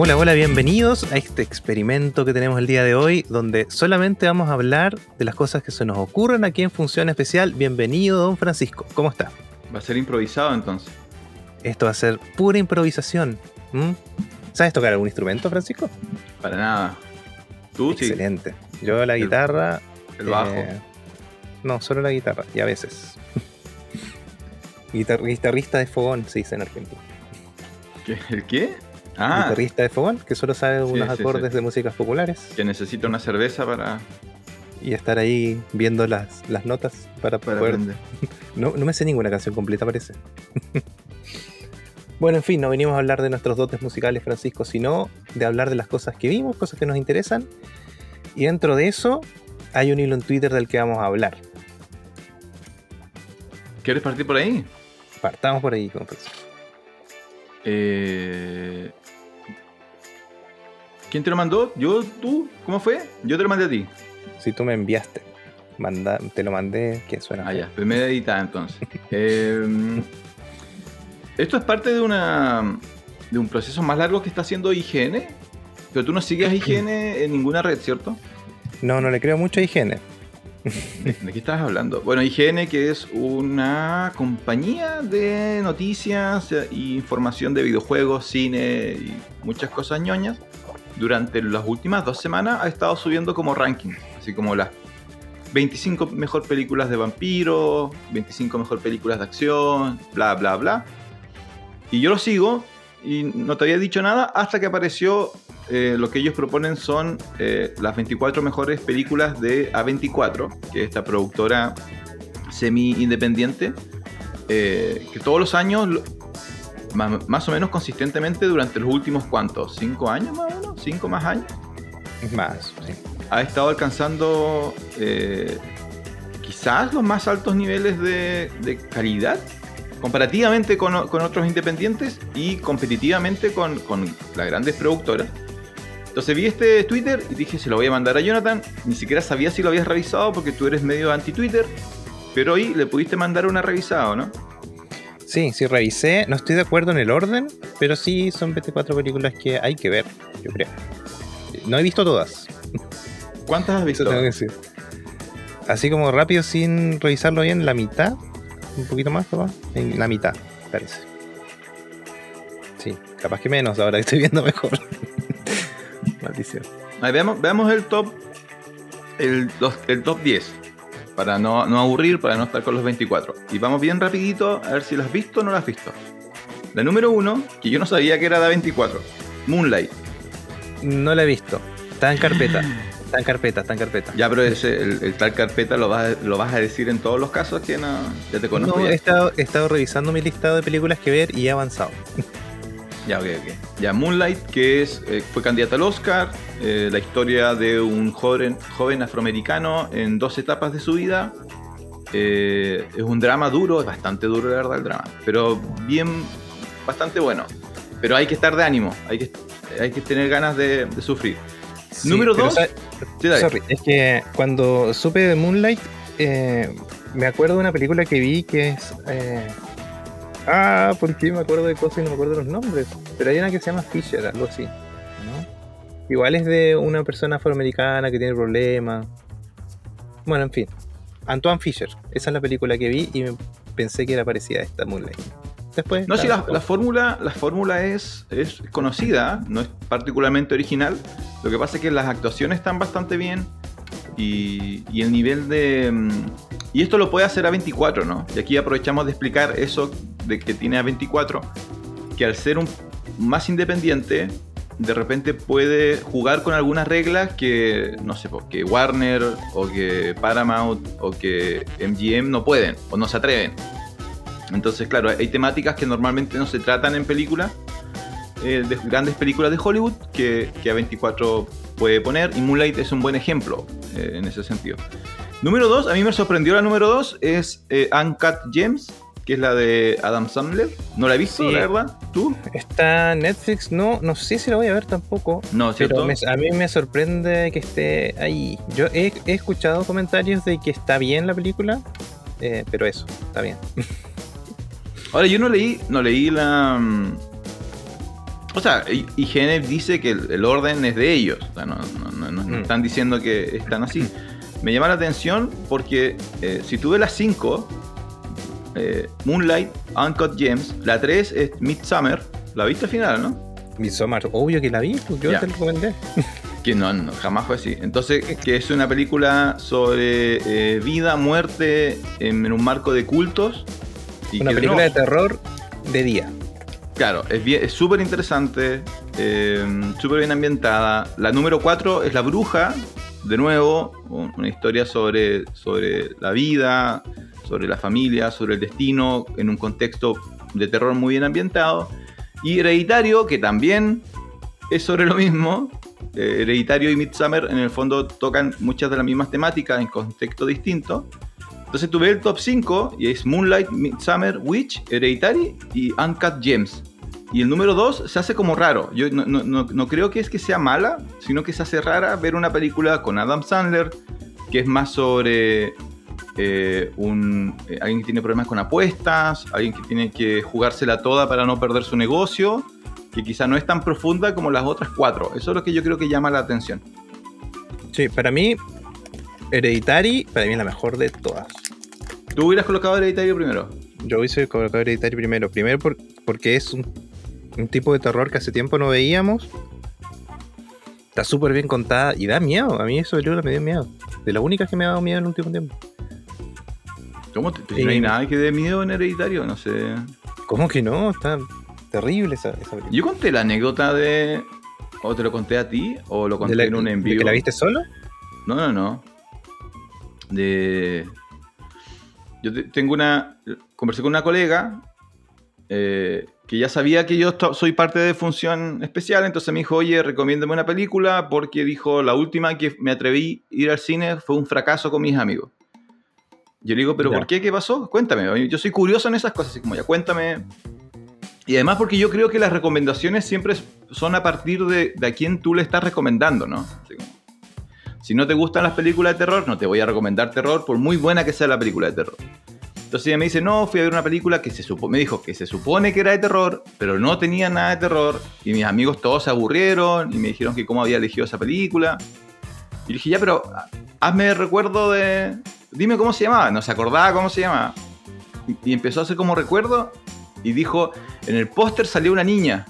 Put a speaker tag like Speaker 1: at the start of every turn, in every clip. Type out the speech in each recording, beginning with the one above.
Speaker 1: Hola, hola, bienvenidos a este experimento que tenemos el día de hoy, donde solamente vamos a hablar de las cosas que se nos ocurren aquí en Función Especial. Bienvenido, don Francisco. ¿Cómo está?
Speaker 2: Va a ser improvisado entonces.
Speaker 1: Esto va a ser pura improvisación. ¿Sabes tocar algún instrumento, Francisco?
Speaker 2: Para nada. Tú sí.
Speaker 1: Excelente. Yo la guitarra.
Speaker 2: El bajo.
Speaker 1: eh, no, solo la guitarra, y a veces. Guitar- guitarrista de fogón, se dice en Argentina.
Speaker 2: ¿Qué? ¿El qué? Ah,
Speaker 1: Guitarrista de fogón, que solo sabe
Speaker 2: Sí,
Speaker 1: unos
Speaker 2: sí,
Speaker 1: acordes
Speaker 2: sí.
Speaker 1: de músicas populares
Speaker 2: que necesita una cerveza para,
Speaker 1: y estar ahí viendo las, las notas para,
Speaker 2: para
Speaker 1: poder. No, no me sé ninguna canción completa, parece. bueno, en fin, no venimos a hablar de nuestros dotes musicales, Francisco, sino de hablar de las cosas que vimos, cosas que nos interesan. Y dentro de eso hay un hilo en Twitter del que vamos a hablar.
Speaker 2: ¿Quieres partir por ahí?
Speaker 1: Partamos por ahí, con Francisco.
Speaker 2: Eh... ¿Quién te lo mandó? ¿Yo? ¿Tú? ¿Cómo fue? Yo te lo mandé a ti.
Speaker 1: Si tú me enviaste, manda, te lo mandé, que suena.
Speaker 2: Ah, ya. Primera editada entonces. Eh, esto es parte de una de un proceso más largo que está haciendo IGN. Pero tú no sigues a IGN en ninguna red, ¿cierto?
Speaker 1: No, no le creo mucho a.
Speaker 2: ¿De, de qué estabas hablando? Bueno, IGN, que es una compañía de noticias e información de videojuegos, cine y muchas cosas ñoñas, durante las últimas dos semanas ha estado subiendo como ranking, así como las 25 mejor películas de vampiros, 25 mejor películas de acción, bla, bla, bla. Y yo lo sigo y no te había dicho nada hasta que apareció eh, lo que ellos proponen son eh, las 24 mejores películas de A24, que es esta productora semi-independiente, eh, que todos los años, más, más o menos consistentemente durante los últimos cuantos, 5 años más o menos, 5 más años,
Speaker 1: Más, sí.
Speaker 2: ha estado alcanzando eh, quizás los más altos niveles de, de calidad comparativamente con, con otros independientes y competitivamente con, con las grandes productoras. Entonces vi este Twitter y dije, se lo voy a mandar a Jonathan. Ni siquiera sabía si lo habías revisado porque tú eres medio anti-Twitter. Pero hoy le pudiste mandar una revisada, ¿no?
Speaker 1: Sí, sí, revisé. No estoy de acuerdo en el orden, pero sí son 24 películas que hay que ver, yo creo. No he visto todas.
Speaker 2: ¿Cuántas has
Speaker 1: Eso
Speaker 2: visto?
Speaker 1: tengo que decir. Así como rápido, sin revisarlo bien, la mitad. Un poquito más, capaz. En la mitad, parece. Sí, capaz que menos ahora que estoy viendo mejor. Maldición.
Speaker 2: Ahí, veamos, veamos el top el, el top 10 para no, no aburrir, para no estar con los 24. Y vamos bien rapidito a ver si las has visto o no las has visto. La número 1, que yo no sabía que era de 24, Moonlight.
Speaker 1: No la he visto. Está en carpeta. Está en carpeta, está en carpeta.
Speaker 2: Ya, pero ese, el, el tal carpeta lo vas, a- lo vas a decir en todos los casos que no, ya te conozco.
Speaker 1: No,
Speaker 2: ya.
Speaker 1: he, estado, he estado revisando mi listado de películas que ver y he avanzado.
Speaker 2: Ya, ok, ok. Ya, Moonlight, que es, eh, fue candidata al Oscar, eh, la historia de un joven, joven afroamericano en dos etapas de su vida. Eh, es un drama duro, es bastante duro la verdad el drama, pero bien, bastante bueno. Pero hay que estar de ánimo, hay que, hay que tener ganas de, de sufrir.
Speaker 1: Sí,
Speaker 2: Número dos. Sí.
Speaker 1: Sorry, es que cuando supe de Moonlight, me acuerdo de una película que vi que es. Ah, porque me acuerdo de cosas y no me acuerdo de los nombres. Pero hay una que se llama Fisher, algo así. ¿no? Igual es de una persona afroamericana que tiene problemas. Bueno, en fin. Antoine Fisher. Esa es la película que vi y me pensé que era parecida a esta Moonlight. Después.
Speaker 2: No, sí, la, la fórmula, la fórmula es, es conocida, no es particularmente original. Lo que pasa es que las actuaciones están bastante bien y, y el nivel de... Y esto lo puede hacer a 24, ¿no? Y aquí aprovechamos de explicar eso de que tiene a 24, que al ser un más independiente, de repente puede jugar con algunas reglas que, no sé, que Warner o que Paramount o que MGM no pueden o no se atreven. Entonces, claro, hay temáticas que normalmente no se tratan en películas, eh, de grandes películas de Hollywood, que, que A24 puede poner, y Moonlight es un buen ejemplo eh, en ese sentido. Número 2, a mí me sorprendió la número 2, es eh, Uncut Gems, que es la de Adam Sandler. No la he visto,
Speaker 1: Sí.
Speaker 2: la verdad. ¿Tú?
Speaker 1: Está Netflix, no, no sé si la voy a ver tampoco.
Speaker 2: No, ¿cierto?
Speaker 1: Pero me- a mí me sorprende que esté ahí. Yo he, he escuchado comentarios de que está bien la película, eh, pero eso, está bien.
Speaker 2: Ahora, yo no leí, no leí la... mm, O sea, Genev dice que el, el orden es de ellos. O sea, no, no- no- no- no
Speaker 1: Mm.
Speaker 2: están diciendo que están así. Me llama la atención porque eh, si tuve las 5, Moonlight, Uncut Gems, la 3 es Midsummer, la viste al final, ¿no?
Speaker 1: Midsommar, obvio que la vi, pues yo te lo recomendé.
Speaker 2: Que no, no, jamás fue así. Entonces, que es una película sobre eh, vida, muerte en, en un marco de cultos. y
Speaker 1: Una película
Speaker 2: no-
Speaker 1: de terror de día.
Speaker 2: Claro, es bien- es súper interesante, eh, súper bien ambientada. La número 4 es La Bruja, de nuevo, un- una historia sobre, sobre la vida, sobre la familia, sobre el destino, en un contexto de terror muy bien ambientado. Y Hereditario, que también es sobre lo mismo. Eh, Hereditario y Midsummer en el fondo tocan muchas de las mismas temáticas en contexto distinto. Entonces tuve el top 5 y es Moonlight, Midsummer, Witch, Hereditary y Uncut Gems. Y el número 2 se hace como raro. Yo no, no- no- no creo que es que sea mala, sino que se hace rara ver una película con Adam Sandler, que es más sobre eh, un, eh, alguien que tiene problemas con apuestas, alguien que tiene que jugársela toda para no perder su negocio, que quizá no es tan profunda como las otras cuatro. Eso es lo que yo creo que llama la atención.
Speaker 1: Sí, para mí, Hereditary, para mí es la mejor de todas.
Speaker 2: ¿Tú hubieras colocado Hereditario primero?
Speaker 1: Yo hice colocar Hereditary primero. Primero por- porque es un, un tipo de terror que hace tiempo no veíamos. Está súper bien contada y da miedo. A mí eso película me dio miedo. De las únicas que me ha dado miedo en el último tiempo.
Speaker 2: ¿Cómo te, no hay nada que dé miedo en Hereditario? No sé.
Speaker 1: ¿Cómo que no? Está terrible esa, esa película.
Speaker 2: Yo conté la anécdota de. ¿O te lo conté a ti? ¿O lo conté
Speaker 1: ¿De la-
Speaker 2: en un
Speaker 1: de
Speaker 2: envío?
Speaker 1: que la viste solo?
Speaker 2: No, no, no. De. Yo te- tengo una. Conversé con una colega eh, que ya sabía que yo soy parte de Función Especial, entonces me dijo, oye, recomiéndame una película porque dijo, la última que me atreví a ir al cine fue un fracaso con mis amigos. Yo le digo, ¿pero
Speaker 1: Ya.
Speaker 2: por qué? ¿Qué pasó? Cuéntame. Yo soy curioso en esas cosas, así como ya, cuéntame. Y además porque yo creo que las recomendaciones siempre son a partir de, de a quién tú le estás recomendando, ¿no? Como, si no te gustan las películas de terror, no te voy a recomendar terror, por muy buena que sea la película de terror. Entonces ella me dice, no, fui a ver una película que se supo, me dijo que se supone que era de terror, pero no tenía nada de terror. Y mis amigos todos se aburrieron y me dijeron que cómo había elegido esa película. Y dije, ya, pero hazme recuerdo de... Dime cómo se llamaba. No se acordaba cómo se llamaba. Y, y empezó a hacer como recuerdo y dijo, en el póster salió una niña.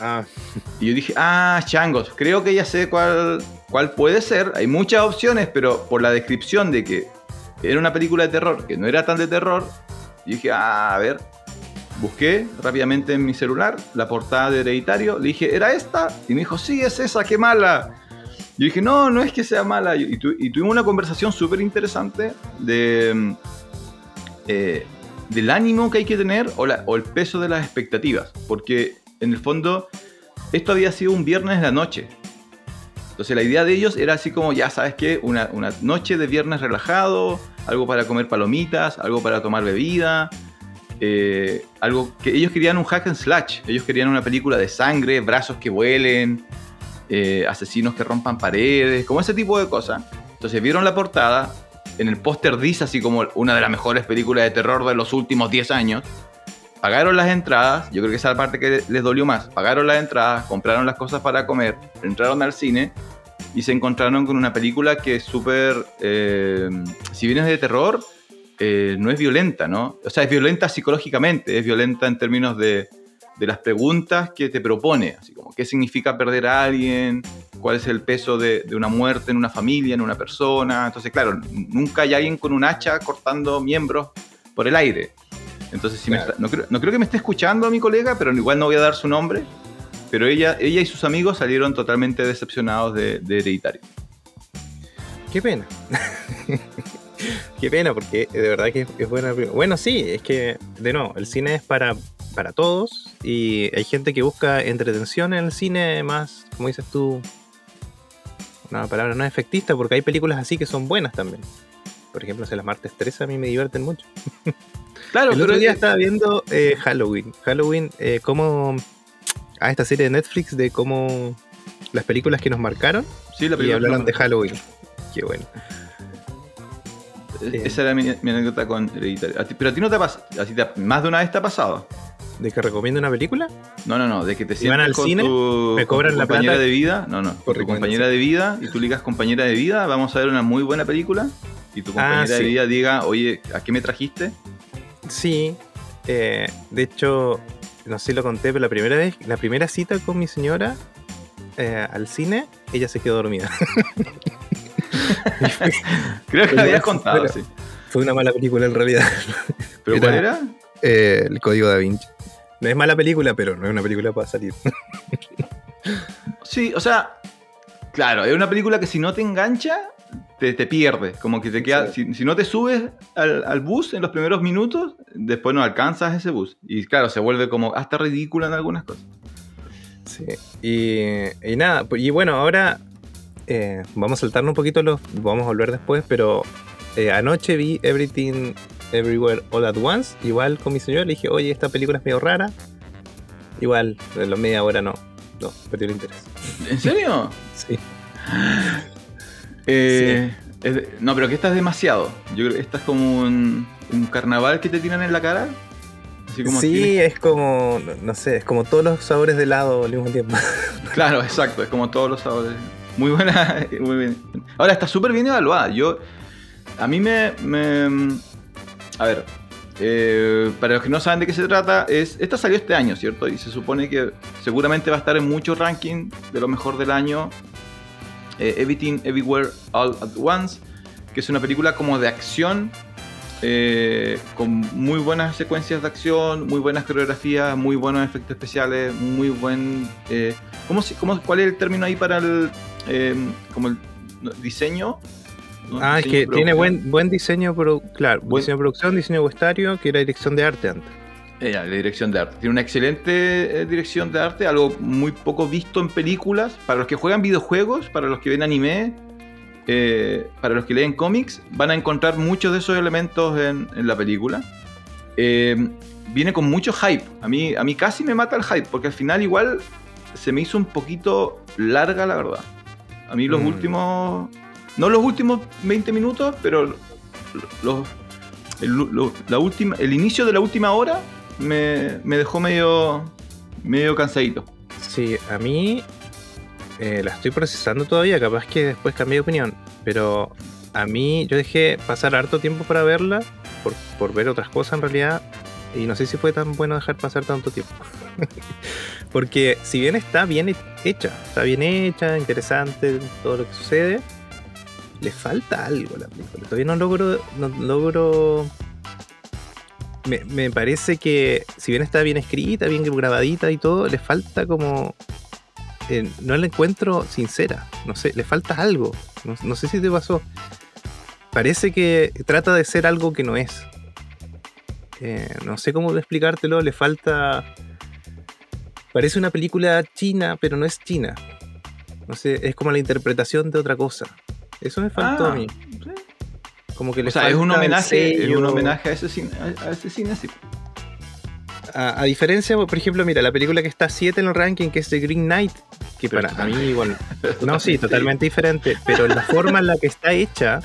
Speaker 1: Ah,
Speaker 2: Y yo dije, ah, changos, creo que ya sé cuál, cuál puede ser. Hay muchas opciones, pero por la descripción de que era una película de terror, que no era tan de terror, yo dije, ah, a ver. Busqué rápidamente en mi celular la portada de Hereditario, le dije, ¿era esta? Y me dijo, sí, es esa, qué mala. Yo dije, no, no es que sea mala. Y, tu- y tuvimos una conversación súper interesante de, mm, eh, del ánimo que hay que tener o, o el peso de las expectativas. Porque en el fondo, esto había sido un viernes de la noche. Entonces la idea de ellos era así como, ya sabes qué, una, noche de viernes relajado, algo para comer palomitas, algo para tomar bebida, eh, algo que ellos querían un hack and slash, ellos querían una película de sangre, brazos que vuelen, eh, asesinos que rompan paredes, como ese tipo de cosas. Entonces vieron la portada, en el póster dice así como una de las mejores películas de terror de los últimos 10 años. Pagaron las entradas, yo creo que esa es la parte que les dolió más. Pagaron las entradas, compraron las cosas para comer, entraron al cine y se encontraron con una película que es súper. eh, si bien es de terror, eh, no es violenta, ¿no? O sea, es violenta psicológicamente, es violenta en términos de, de las preguntas que te propone, así como qué significa perder a alguien, cuál es el peso de, de una muerte en una familia, en una persona. Entonces, claro, nunca hay alguien con un hacha cortando miembros por el aire. Entonces, si me
Speaker 1: Claro.
Speaker 2: está- no, creo, no creo que me esté escuchando a mi colega, pero igual no voy a dar su nombre. Pero ella, ella y sus amigos salieron totalmente decepcionados de, de Hereditario.
Speaker 1: qué pena. qué pena, porque de verdad que es, es buena. Bueno, sí, es que, de nuevo, el cine es para, para todos y hay gente que busca entretención en el cine más, como dices tú, una palabra no efectista, porque hay películas así que son buenas también. Por ejemplo, si las martes 13 a mí me divierten mucho.
Speaker 2: Claro,
Speaker 1: el
Speaker 2: pero
Speaker 1: otro día estaba viendo eh, Halloween. Halloween, eh, cómo. Ah, esta serie de Netflix de cómo. Las películas que nos marcaron
Speaker 2: sí, la
Speaker 1: y
Speaker 2: película
Speaker 1: hablaron
Speaker 2: no-
Speaker 1: de Halloween. Qué bueno.
Speaker 2: Esa era mi, mi anécdota con Hereditario. A pero a ti no te ha pasado. Más de una vez te ha pasado.
Speaker 1: ¿De que recomiendo una película?
Speaker 2: No, no, no, de que te sientas
Speaker 1: al
Speaker 2: con
Speaker 1: cine,
Speaker 2: tu,
Speaker 1: me
Speaker 2: con
Speaker 1: cobran
Speaker 2: tu
Speaker 1: la
Speaker 2: compañera
Speaker 1: plata
Speaker 2: de vida. No, no, con tu compañera de vida y tú ligas compañera de vida, vamos a ver una muy buena película y tu compañera
Speaker 1: Ah,
Speaker 2: de
Speaker 1: sí.
Speaker 2: vida diga, oye, ¿a qué me trajiste?
Speaker 1: Sí. eh, de hecho, no sé si lo conté, pero la primera vez, la primera cita con mi señora eh, al cine, ella se quedó dormida.
Speaker 2: Creo que lo habías contado,
Speaker 1: pero-
Speaker 2: sí.
Speaker 1: Fue una mala película en realidad.
Speaker 2: ¿Pero
Speaker 1: Era-
Speaker 2: cuál era?
Speaker 1: Eh, el código da Vinci. No es mala película, pero no es una película para salir.
Speaker 2: Sí, o sea, claro, es una película que si no te engancha, te, te pierde. Como que te queda. Si, si no te subes al, al bus en los primeros minutos, después no alcanzas ese bus. Y claro, se vuelve como hasta ridícula en algunas cosas.
Speaker 1: Sí. Y, y nada, pues, y bueno, ahora eh, vamos a saltarnos un poquito los. Vamos a volver después, pero eh, anoche vi Everything Everywhere All at Once. Igual con mi señora le dije, oye, esta película es medio rara. Igual, en la media hora no. No, perdió el interés.
Speaker 2: ¿En serio?
Speaker 1: Sí.
Speaker 2: Eh, de- no, pero que esta es demasiado. Yo creo que esta es como un, un carnaval que te tiran en la cara. Así como
Speaker 1: sí,
Speaker 2: tienes-
Speaker 1: es como, no, no sé, es como todos los sabores de helado al mismo tiempo.
Speaker 2: Claro, exacto, es como todos los sabores. Muy buena, muy bien. Ahora está súper bien evaluada. Yo, a mí me, me- a ver, eh, para los que no saben de qué se trata, es esta salió este año, ¿cierto? Y se supone que seguramente va a estar en muchos rankings de lo mejor del año. Eh, Everything, Everywhere, All at Once, que es una película como de acción. eh, con muy buenas secuencias de acción, muy buenas coreografías, muy buenos efectos especiales, muy buen eh, ¿Cómo, cómo- ¿Cuál es el término ahí para el eh, como el diseño? ¿No?
Speaker 1: Ah, es que
Speaker 2: de
Speaker 1: tiene buen, buen diseño, pero claro,
Speaker 2: Buen-
Speaker 1: diseño de producción, diseño vestuario, que era dirección de arte antes.
Speaker 2: Eh, la dirección de arte. Tiene una excelente eh, dirección de arte, algo muy poco visto en películas. Para los que juegan videojuegos, para los que ven anime, eh, para los que leen cómics, van a encontrar muchos de esos elementos en, en la película. Eh, viene con mucho hype. A mí, a mí casi me mata el hype, porque al final igual se me hizo un poquito larga, la verdad. A mí los
Speaker 1: Mm.
Speaker 2: últimos... No los últimos 20 minutos, pero los, el, lo- la última, el inicio de la última hora me, me dejó medio, medio cansadito.
Speaker 1: Sí, a mí eh, la estoy procesando todavía, capaz que después cambié de opinión, pero a mí yo dejé pasar harto tiempo para verla, por, por ver otras cosas en realidad, y no sé si fue tan bueno dejar pasar tanto tiempo. Porque si bien está bien hecha, está bien hecha, interesante todo lo que sucede, le falta algo a la película. Todavía no logro, no logro me, me parece que si bien está bien escrita, bien grabadita y todo, le falta como... eh, no la encuentro sincera. No sé, le falta algo. No, no sé si te pasó. Parece que trata de ser algo que no es. Eh, no sé cómo explicártelo. Le falta... Parece una película china, pero no es china. No sé, es como la interpretación de otra cosa. Eso me faltó
Speaker 2: Ah,
Speaker 1: a mí. Como que le
Speaker 2: O sea, es un homenaje, es un homenaje a ese cine, a, a ese cine sí.
Speaker 1: A, a diferencia, por ejemplo, mira, la película que está 7 en el ranking, que es The Green Knight, que
Speaker 2: Pero
Speaker 1: para a mí, bueno, no, sí, totalmente diferente, pero la forma en la que está hecha,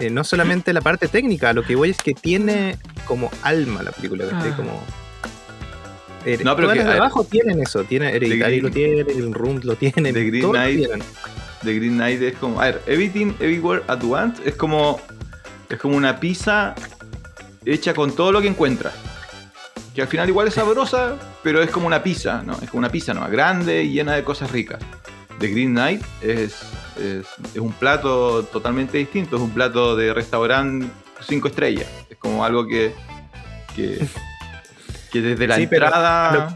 Speaker 1: eh, no solamente la parte técnica, lo que voy es que tiene como alma la película.
Speaker 2: Ah.
Speaker 1: Como... eh,
Speaker 2: No, pero
Speaker 1: todas
Speaker 2: que-
Speaker 1: las de
Speaker 2: a ver.
Speaker 1: abajo tienen eso, tiene Hereditary lo tiene, el Room lo tiene,
Speaker 2: The Green Knight.
Speaker 1: tienen.
Speaker 2: The Green Knight es como. A ver, Everything Everywhere at Once es como. Es como una pizza hecha con todo lo que encuentras. Que al final igual es sabrosa, pero es como una pizza, ¿no? Es como una pizza, ¿no? Grande y llena de cosas ricas. The Green Knight es, es, es un plato totalmente distinto, es un plato de restaurante 5 estrellas. Es como algo que. que, que desde la
Speaker 1: Sí, pero
Speaker 2: entrada.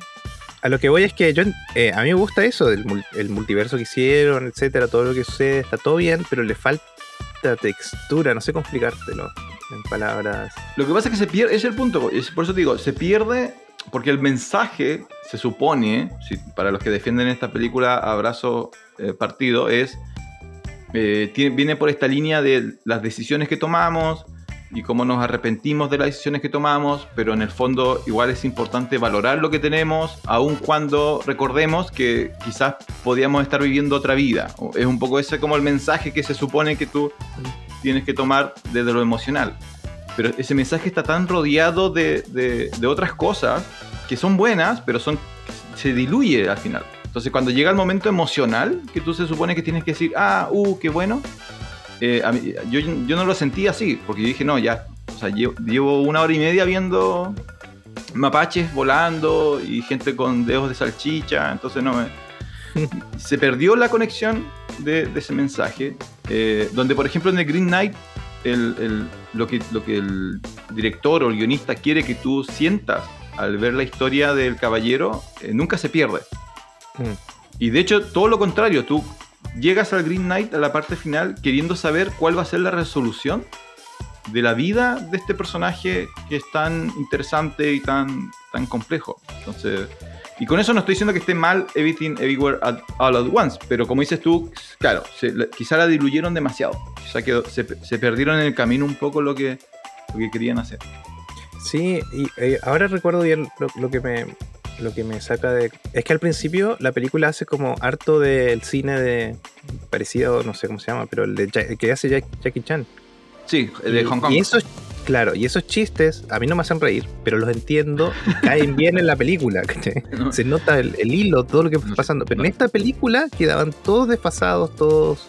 Speaker 1: A lo que voy es que yo, eh, a mí me gusta eso, el multiverso que hicieron, etcétera, todo lo que sucede, está todo bien, pero le falta textura, no sé explicártelo en palabras.
Speaker 2: Lo que pasa es que se pierde, es el punto, por eso te digo, se pierde porque el mensaje, se supone, para los que defienden esta película Abrazo eh, Partido, es, eh, viene por esta línea de las decisiones que tomamos y cómo nos arrepentimos de las decisiones que tomamos, pero en el fondo igual es importante valorar lo que tenemos, aun cuando recordemos que quizás podíamos estar viviendo otra vida. Es un poco ese como el mensaje que se supone que tú tienes que tomar desde lo emocional. Pero ese mensaje está tan rodeado de, de- de otras cosas que son buenas, pero son se diluye al final. Entonces, cuando llega el momento emocional, que tú se supone que tienes que decir, ah, uh, qué bueno, eh, yo, yo, no lo sentí así, porque yo dije, no, ya, o sea, llevo, una hora y media viendo mapaches volando y gente con dedos de salchicha, entonces no me... se perdió la conexión de, ese mensaje, eh, donde por ejemplo en el Green Knight el, lo, que, lo que el director o el guionista quiere que tú sientas al ver la historia del caballero eh, nunca se pierde. Mm. Y de hecho, todo lo contrario, tú llegas al Green Knight a la parte final queriendo saber cuál va a ser la resolución de la vida de este personaje que es tan interesante y tan, tan complejo. Entonces, y con eso no estoy diciendo que esté mal Everything Everywhere All at Once, pero como dices tú, claro, quizá la diluyeron demasiado. Quizá que se, perdieron en el camino un poco lo que, lo que querían hacer.
Speaker 1: Sí, y eh, ahora recuerdo bien lo, que me lo que me saca de es que al principio la película hace como harto del cine de parecido, no sé cómo se llama, pero el, de, que hace Jackie Chan.
Speaker 2: Sí, de Hong Kong.
Speaker 1: Y esos, claro, y esos chistes a mí no me hacen reír, pero los entiendo, caen bien en la película. Se nota el, hilo, todo lo que está pasando. Pero en esta película quedaban todos desfasados, todos.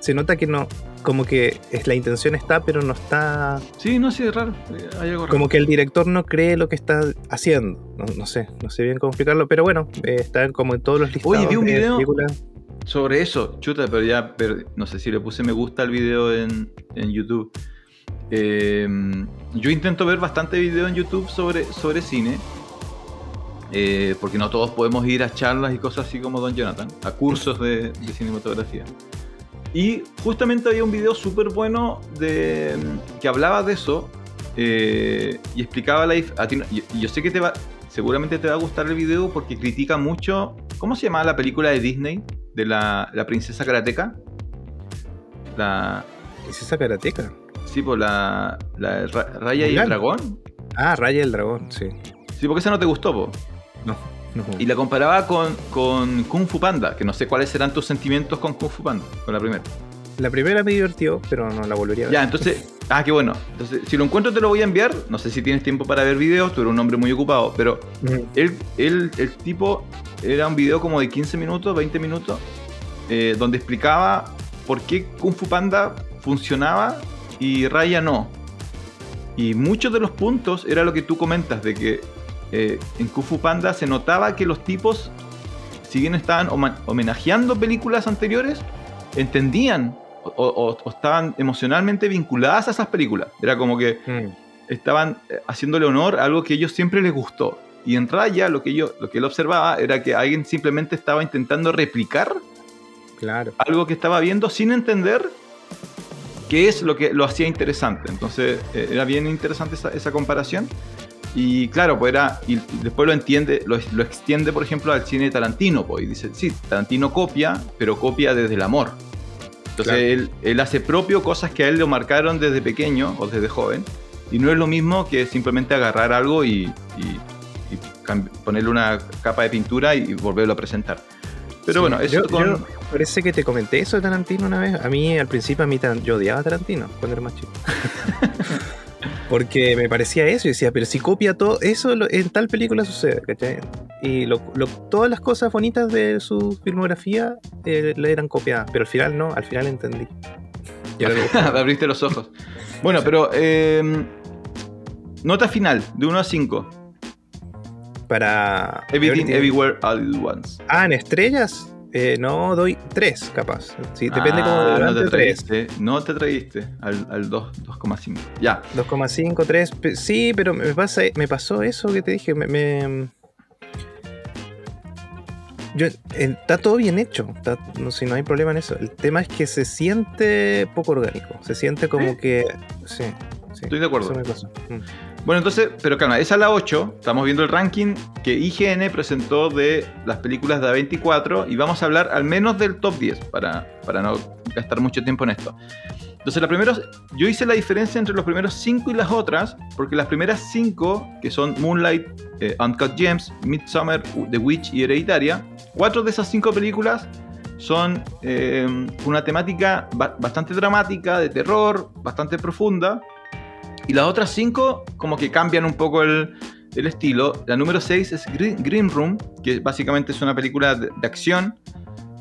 Speaker 1: Se nota que no, como que es, la intención está, pero no está.
Speaker 2: Sí, no sé, es raro. Hay algo
Speaker 1: raro. Como que el director no cree lo que está haciendo. No, sé, no sé bien cómo explicarlo, pero bueno, eh, está como en todos los listados.
Speaker 2: Oye, vi un video sobre eso, chuta, pero ya no sé si le puse me gusta al video en, YouTube. Em, yo intento ver bastante video en YouTube sobre, sobre cine. Eh, porque no todos podemos ir a charlas y cosas así como Don Jonathan, a cursos de, cinematografía. Y justamente había un video súper bueno de, que hablaba de eso eh, y explicaba la... A yo sé que te va, seguramente te va a gustar el video porque critica mucho... ¿Cómo se llamaba la película de Disney? de la, princesa karateca.
Speaker 1: La. ¿Princesa karateca?
Speaker 2: Sí, por pues la, la Raya y el dragón.
Speaker 1: Ah, Raya y el dragón, sí.
Speaker 2: Sí, porque esa no te gustó, po.
Speaker 1: No.
Speaker 2: Y la comparaba con, con Kung Fu Panda, que no sé cuáles serán tus sentimientos con Kung Fu Panda, con la primera.
Speaker 1: La primera me divirtió, pero no la volvería a ver.
Speaker 2: Ya, entonces, ah, qué bueno. Entonces, si lo encuentro te lo voy a enviar. No sé si tienes tiempo para ver videos, tú eres un hombre muy ocupado, pero él, él, el tipo era un video como de 15 minutos, 20 minutos, eh, donde explicaba por qué Kung Fu Panda funcionaba y Raya no. Y muchos de los puntos era lo que tú comentas, de que eh, en Kung Fu Panda se notaba que los tipos, si bien estaban homenajeando películas anteriores, entendían o, estaban emocionalmente vinculadas a esas películas. Era como que mm. estaban eh, haciéndole honor a algo que a ellos siempre les gustó. Y en Raya lo que, yo, lo que él observaba era que alguien simplemente estaba intentando replicar
Speaker 1: claro.
Speaker 2: algo que estaba viendo sin entender qué es lo que lo hacía interesante. Entonces eh, era bien interesante esa, comparación. Y claro, pues era, y después lo entiende, lo, extiende, por ejemplo, al cine Tarantino, pues, y dice, sí, Tarantino copia, pero copia desde el amor. Entonces él, hace propio cosas que a él lo marcaron desde pequeño o desde joven, y no es lo mismo que simplemente agarrar algo y ponerle una capa de pintura y volverlo a presentar. Pero bueno, eso
Speaker 1: parece que te comenté eso de Tarantino una vez. A mí, al principio, a mí yo odiaba a Tarantino cuando era más chico. Porque me parecía eso y decía, pero si copia todo, eso en tal película sucede, ¿cachai? Y todas las cosas bonitas de su filmografía eh, le eran copiadas, pero al final no, al final entendí.
Speaker 2: Abriste los ojos. Bueno, pero eh, nota final, de 1 a 5
Speaker 1: para.
Speaker 2: Everything, Everywhere, All at Once.
Speaker 1: Ah, en estrellas. Eh, no doy 3, capaz. Sí, depende como de
Speaker 2: ah, no te traíste, no te traíste al, al 2,5. Ya.
Speaker 1: 2,5, 3. Sí, pero me, pasa, me pasó eso que te dije. Me, yo, está todo bien hecho, no, si no hay problema en eso. El tema es que se siente poco orgánico, se siente como que... Sí,
Speaker 2: Estoy de acuerdo. Mm. Bueno, entonces, pero calma, es la 8. Estamos viendo el ranking que IGN presentó de las películas de A24 y vamos a hablar al menos del top 10 para, para no gastar mucho tiempo en esto. Entonces, la primera, yo hice la diferencia entre los primeros 5 y las otras, porque las primeras 5, que son Moonlight, eh, Uncut Gems, Midsummer, The Witch y Hereditaria, cuatro de esas 5 películas son eh, una temática bastante dramática, de terror, bastante profunda, y las otras cinco como que cambian un poco el, el estilo. La número 6 es Green, Room, que básicamente es una película de, acción,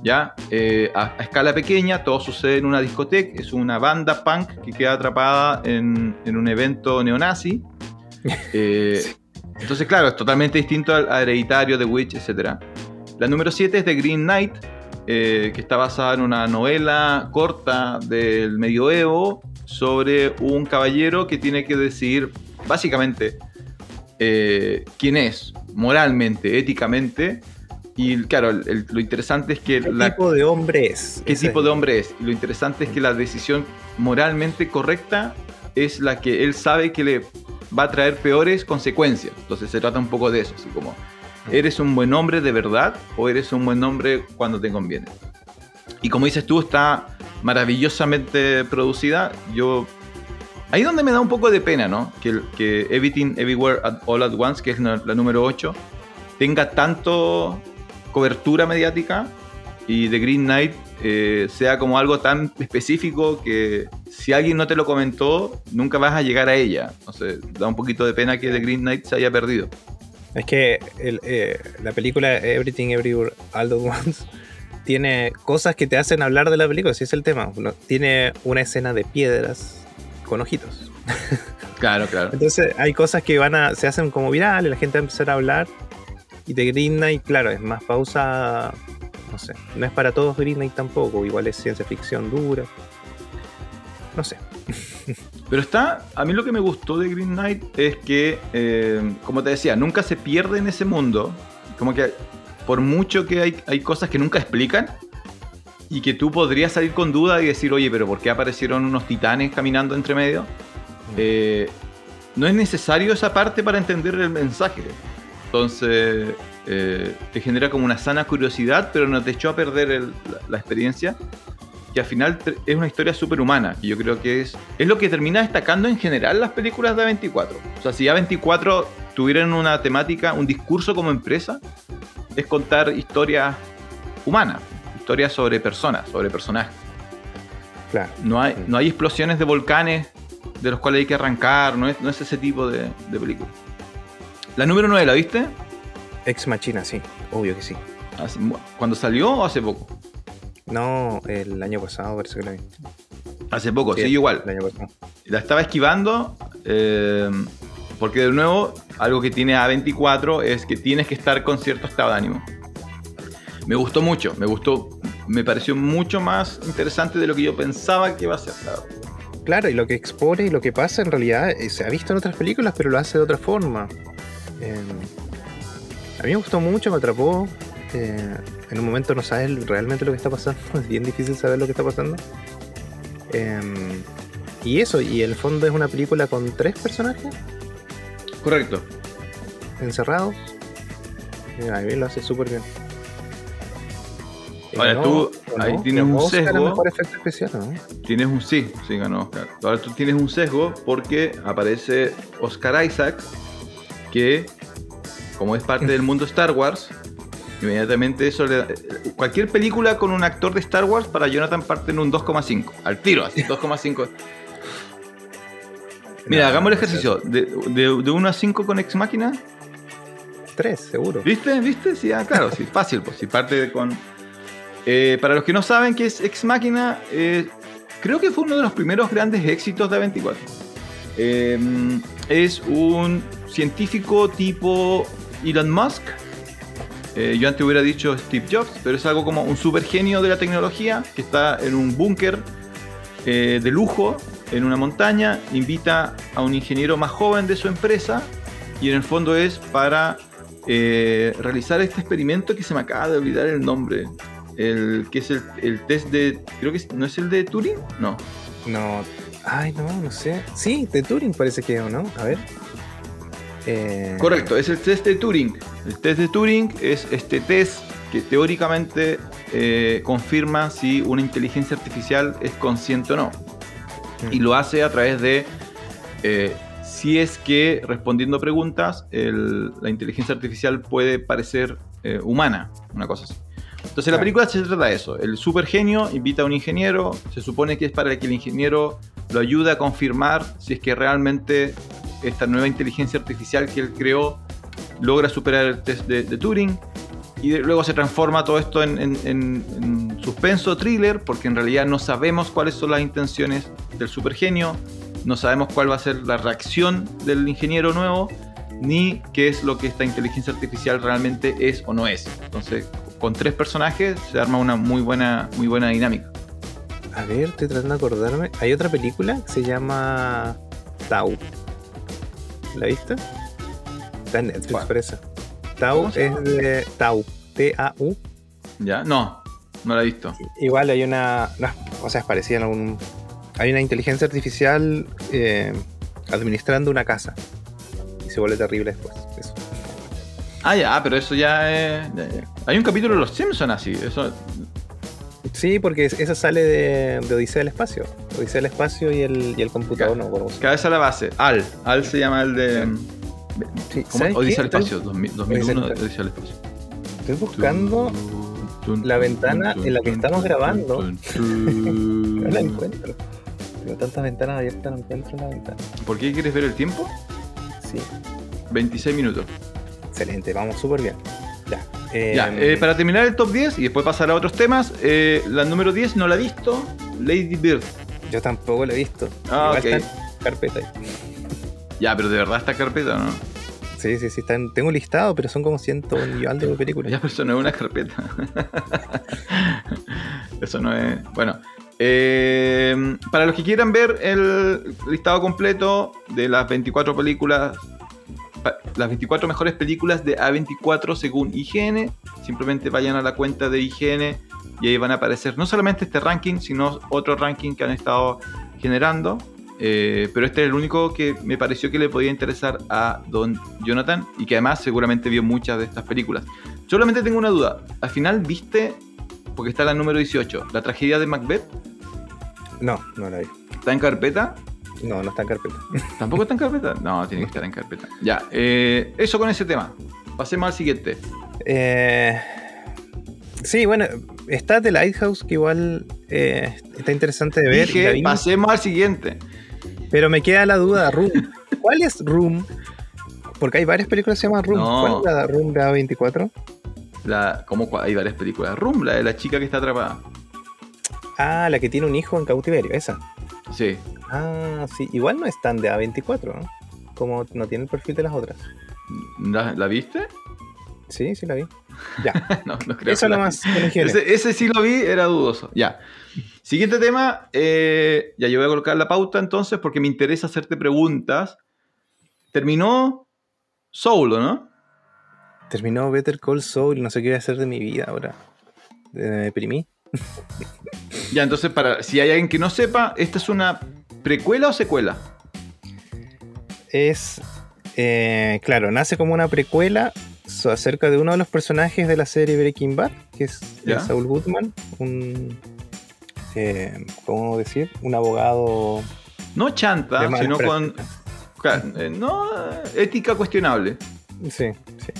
Speaker 2: ¿ya? Eh, a, escala pequeña, todo sucede en una discoteca, es una banda punk que queda atrapada en, un evento neonazi. Eh, entonces, claro, es totalmente distinto al, Hereditario, The Witch, etc. La número 7 es The Green Knight, eh, que está basada en una novela corta del medioevo sobre un caballero que tiene que decidir básicamente eh, quién es moralmente, éticamente. Y claro, lo interesante es que...
Speaker 1: ¿Qué tipo de hombre es?
Speaker 2: ¿Qué tipo de hombre es? lo interesante es que la decisión moralmente correcta es la que él sabe que le va a traer peores consecuencias. Entonces se trata un poco de eso, así como, ¿eres un buen hombre de verdad o eres un buen hombre cuando te conviene? Y como dices tú, está maravillosamente producida. Yo Ahí donde me da un poco de pena, ¿no? Que, Everything Everywhere All at Once, que es la, número 8, tenga tanto cobertura mediática y The Green Knight eh, sea como algo tan específico que si alguien no te lo comentó, nunca vas a llegar a ella. Sea, da un poquito de pena que The Green Knight se haya perdido.
Speaker 1: Es que eh, la película Everything Everywhere All at Once tiene cosas que te hacen hablar de la película, si es el tema. Tiene una escena de piedras con ojitos.
Speaker 2: Claro, claro.
Speaker 1: Entonces hay cosas que van a, se hacen como virales, la gente va a empezar a hablar. Y de Green Knight, claro, es más pausa. No sé, no es para todos Green Knight tampoco, igual es ciencia ficción dura. No sé.
Speaker 2: Pero está, a mí lo que me gustó de Green Knight es que, eh, como te decía, nunca se pierde en ese mundo. Como que por mucho que hay, hay cosas que nunca explican, y que tú podrías salir con duda y decir, oye, pero ¿por qué aparecieron unos titanes caminando entre medio? Eh, no es necesario esa parte para entender el mensaje. Entonces, eh, te genera como una sana curiosidad, pero no te echó a perder la, experiencia. Que al final es una historia súper humana. Y yo creo que es, es lo que termina destacando en general las películas de A24. O sea, si A24 tuvieran una temática, un discurso como empresa, es contar historias humanas historia sobre personas, sobre personajes.
Speaker 1: Claro.
Speaker 2: No hay, no hay explosiones de volcanes de los cuales hay que arrancar, no es, no es ese tipo de, película. La número 9, ¿la viste?
Speaker 1: Ex Machina, sí, obvio que sí.
Speaker 2: ¿Cuándo salió o hace poco?
Speaker 1: No, el año pasado parece que la vi.
Speaker 2: Hace poco, sí, igual. La estaba esquivando eh, porque de nuevo, algo que tiene A24 es que tienes que estar con cierto estado de ánimo. Me gustó mucho, me gustó me pareció mucho más interesante de lo que yo pensaba que iba a ser.
Speaker 1: Claro, y lo que expone y lo que pasa en realidad eh, se ha visto en otras películas, pero lo hace de otra forma. Em, a mí me gustó mucho, me atrapó. Eh, en un momento no sabes realmente lo que está pasando, es bien difícil saber lo que está pasando. Em, y eso, y el fondo es una película con tres personajes.
Speaker 2: Correcto.
Speaker 1: Encerrados. a mí lo hace súper bien.
Speaker 2: Ahora tú ahí tienes un sesgo.
Speaker 1: especial, ¿no?
Speaker 2: Tienes un sí, sí ganó Oscar. Ahora tú tienes un sesgo porque aparece Oscar Isaac, que como es parte del mundo Star Wars, inmediatamente eso le da, cualquier película con un actor de Star Wars para Jonathan parte en un 2,5. Al tiro, así, 2,5. Mira, hagamos el ejercicio. De, de, 1 a 5 con Ex Máquina.
Speaker 1: 3, seguro.
Speaker 2: ¿Viste? ¿Viste? Sí, ah, claro, sí, fácil, pues si parte con eh, para los que no saben qué es Ex Máquina, eh, creo que fue uno de los primeros grandes éxitos de A24. Eh, es un científico tipo Elon Musk. yo antes hubiera dicho Steve Jobs, pero es algo como un super genio de la tecnología que está en un búnker de lujo en una montaña. Invita a un ingeniero más joven de su empresa y en el fondo es para realizar este experimento que se me acaba de olvidar el nombre el que es el, test de. Creo que no es el de Turing, no.
Speaker 1: No. Ay, no, no sé. Sí, de Turing parece que o no. A ver.
Speaker 2: Eh, Correcto, es el test de Turing. El test de Turing es este test que teóricamente eh, confirma si una inteligencia artificial es consciente o no. Mm. Y lo hace a través de eh, si es que respondiendo preguntas la inteligencia artificial puede parecer humana, una cosa así. Entonces la película se trata de eso. El super genio invita a un ingeniero, se supone que es para que el ingeniero lo ayude a confirmar si es que realmente esta nueva inteligencia artificial que él creó logra superar el test de, de Turing y luego se transforma todo esto en, en- en- en suspenso thriller porque en realidad no sabemos cuáles son las intenciones del supergenio, no sabemos cuál va a ser la reacción del ingeniero nuevo, ni qué es lo que esta inteligencia artificial realmente es o no es. Entonces, con tres personajes se arma una muy buena, muy buena dinámica.
Speaker 1: A ver, estoy tratando de acordarme. Hay otra película que se llama Tau. ¿La viste? Está en Netflix. Tau es de Tau. T-A-U.
Speaker 2: ¿Ya? No, no la he visto.
Speaker 1: Igual hay una. no, o sea, es parecida a un. Hay una inteligencia artificial eh, administrando una casa. Y se vuelve terrible después. Eso.
Speaker 2: Ah, ya, pero eso ya es... ya, ya. Hay un capítulo de Los Simpsons así. Eso,
Speaker 1: Sí, porque es- esa sale de, de Odisea del Espacio. Odisea del Espacio y el, y el computador, no cómo se
Speaker 2: cabeza a la base. Al. Al se llama el de...
Speaker 1: Sí.
Speaker 2: Odisea al espacio, 2000 2001 Odisea al espacio.
Speaker 1: Estoy buscando. la ventana en la que estamos grabando. No la encuentro. Tengo tantas ventanas abiertas, no encuentro la ventana.
Speaker 2: ¿Por qué quieres ver el tiempo?
Speaker 1: Sí,
Speaker 2: 26 minutos.
Speaker 1: excelente, vamos súper bien. Ya. eh,
Speaker 2: Ya, eh, para terminar el top 10 y después pasar a otros temas, eh, la número 10 no la he visto, Lady Bird.
Speaker 1: Yo tampoco lo he visto.
Speaker 2: Ah,
Speaker 1: Igual
Speaker 2: ok.
Speaker 1: está en carpeta ahí.
Speaker 2: Ya, pero de verdad esta carpeta, ¿no?
Speaker 1: Sí, sí, sí. Está en- tengo listado, pero son como ciento y algo de películas.
Speaker 2: Ya, pero eso no es una carpeta. eso no es. Bueno. eh, para los que quieran ver el listado completo de las 24 películas, las 24 mejores películas de A24 según IGN, simplemente vayan a la cuenta de IGN y ahí van a aparecer no solamente este ranking, sino otro ranking que han estado generando. Eh, pero este es el único que me pareció que le podía interesar a Don Jonathan y que además seguramente vio muchas de estas películas. Solamente tengo una duda. Al final viste, porque está la número 18, la tragedia de Macbeth,
Speaker 1: No, no la vi.
Speaker 2: ¿está en carpeta?
Speaker 1: No, no está en carpeta.
Speaker 2: ¿Tampoco está en carpeta? No, tiene que estar en carpeta. Ya, eh, eso con ese tema. Pasemos al siguiente.
Speaker 1: Eh, sí, bueno, está The Lighthouse, que igual eh, está interesante de ver.
Speaker 2: Dije, pasemos al siguiente.
Speaker 1: Pero me queda la duda, Room. ¿Cuál es Room? Porque hay varias películas que se llaman Room.
Speaker 2: No.
Speaker 1: ¿Cuál es la Room de A24?
Speaker 2: La, ¿cómo, hay varias películas. Room, la de la chica que está atrapada.
Speaker 1: Ah, la que tiene un hijo en cautiverio, esa.
Speaker 2: Sí.
Speaker 1: Ah, sí. Igual no es tan de A24, ¿no? Como no tiene el perfil de las otras.
Speaker 2: ¿La, la viste?
Speaker 1: Sí, sí la vi. Ya.
Speaker 2: no, no creo.
Speaker 1: Eso nomás.
Speaker 2: Ese, ese sí lo vi, era dudoso. Ya. Siguiente tema. eh, ya yo voy a colocar la pauta entonces porque me interesa hacerte preguntas. Terminó Soul, ¿o ¿no?
Speaker 1: Terminó Better Call Saul no sé qué voy a hacer de mi vida ahora. Me deprimí.
Speaker 2: Ya, entonces, para si hay alguien que no sepa, ¿esta es una precuela o secuela?
Speaker 1: Es, eh, claro, nace como una precuela acerca de uno de los personajes de la serie Breaking Bad, que es. Saul Goodman, un, eh, ¿cómo decir? Un abogado
Speaker 2: No chanta, sino con.
Speaker 1: prácticas.
Speaker 2: claro, eh, no ética cuestionable.
Speaker 1: Sí, sí.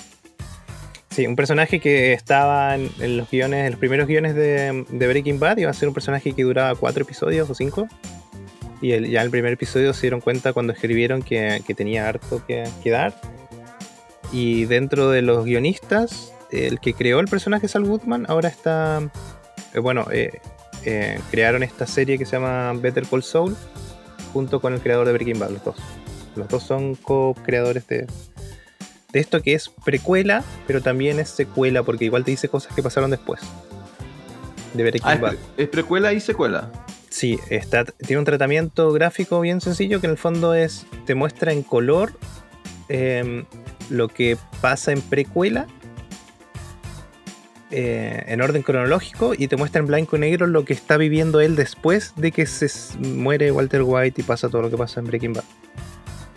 Speaker 1: Sí, un personaje que estaba en, en los guiones, en los primeros guiones de, de Breaking Bad, iba a ser un personaje que duraba cuatro episodios o cinco. Y el- ya en el primer episodio se dieron cuenta cuando escribieron que, que tenía harto que, que dar. Y dentro de los guionistas, el que creó el personaje Sal Goodman ahora está. eh, bueno, eh, eh, crearon esta serie que se llama Better Call Saul junto con el creador de Breaking Bad, los dos. Los dos son co-creadores de, de esto que es precuela, pero también es secuela, porque igual te dice cosas que pasaron después. De Breaking
Speaker 2: Ah, es,
Speaker 1: Bad.
Speaker 2: pre- es precuela y secuela.
Speaker 1: Sí, está, tiene un tratamiento gráfico bien sencillo que en el fondo es, te muestra en color em, lo que pasa en precuela, eh, en orden cronológico, y te muestra en blanco y negro lo que está viviendo él después de que se muere Walter White y pasa todo lo que pasa en Breaking Bad.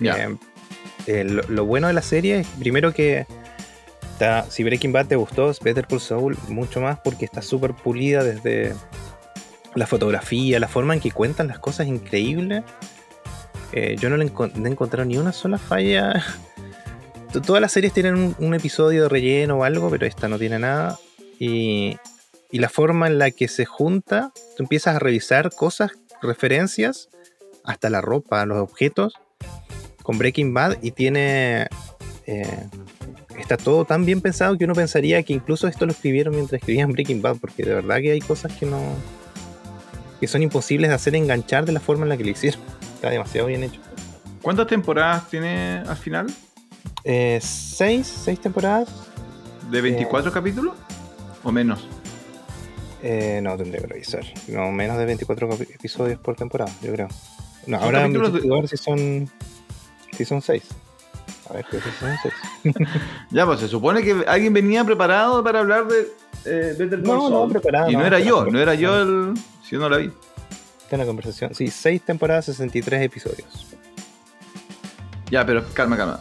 Speaker 2: Ya.
Speaker 1: Eh, eh, lo, lo bueno de la serie es primero que está, si Breaking Bad te gustó, es Better Call Saul mucho más porque está súper pulida desde la fotografía, la forma en que cuentan las cosas increíble. Eh, yo no le, no he encontrado ni una sola falla. Todas las series tienen un, un episodio de relleno o algo, pero esta no tiene nada. Y, y la forma en la que se junta, tú empiezas a revisar cosas, referencias, hasta la ropa, los objetos, con Breaking Bad y tiene... eh, está todo tan bien pensado que uno pensaría que incluso esto lo escribieron mientras escribían Breaking Bad, porque de verdad que hay cosas que no... que son imposibles de hacer enganchar de la forma en la que lo hicieron. Está demasiado bien hecho.
Speaker 2: ¿Cuántas temporadas tiene al final?
Speaker 1: Eh, seis, seis temporadas.
Speaker 2: ¿De 24 capítulos? ¿O menos?
Speaker 1: Eh, no, tendría que revisar. No, menos de 24 capi- episodios por temporada, yo creo. No,
Speaker 2: Son
Speaker 1: ahora
Speaker 2: de-
Speaker 1: si son. Si son 6. A ver, que son 6.
Speaker 2: Ya, pues se supone que alguien venía preparado para hablar de eh, Better Call
Speaker 1: No, no, preparado,
Speaker 2: Y no
Speaker 1: no,
Speaker 2: era yo, no era yo el. Si yo no la vi.
Speaker 1: Está en la conversación. Sí, 6 temporadas, 63 episodios.
Speaker 2: Ya, pero calma, calma.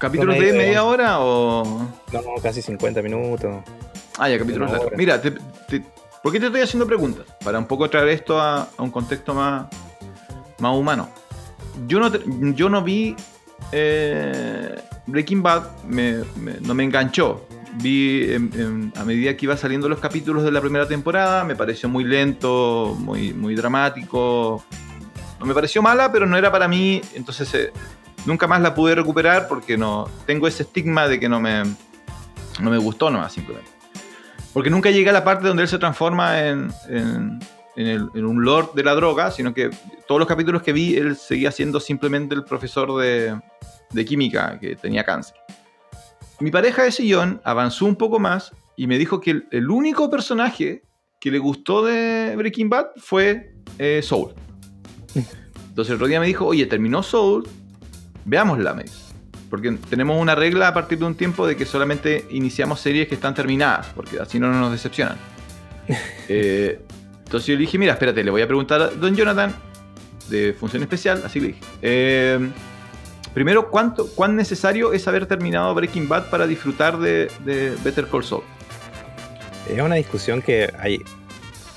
Speaker 2: ¿Capítulos de media hora o.?
Speaker 1: No, casi 50 minutos.
Speaker 2: Ah, ya, capítulos largos. Mira, te- te- ¿por qué te estoy haciendo preguntas? Para un poco traer esto a, a un contexto más, más humano. Yo no, te- yo no vi eh, Breaking Bad, me- me- no me enganchó. Vi en- en- a medida que iba saliendo los capítulos de la primera temporada, me pareció muy lento, muy, muy dramático. No me pareció mala, pero no era para mí, entonces eh, nunca más la pude recuperar porque no tengo ese estigma de que no me, no me gustó nomás simplemente. Porque nunca llegué a la parte donde él se transforma en, en- en el- en un lord de la droga, sino que todos los capítulos que vi, él seguía siendo simplemente el profesor de, de química que tenía cáncer. Mi pareja de sillón avanzó un poco más y me dijo que el, el único personaje que le gustó de Breaking Bad fue eh, Soul. Entonces el otro día me dijo, oye, terminó Soul, veámosla, me dice. Porque tenemos una regla a partir de un tiempo de que solamente iniciamos series que están terminadas, porque así no nos decepcionan. Eh, entonces yo le dije, mira, espérate, le voy a preguntar a Don Jonathan de Función Especial, así le dije. Eh, primero, ¿cuánto, ¿cuán necesario es haber terminado Breaking Bad para disfrutar de, de Better Call Saul?
Speaker 1: Es una discusión que hay.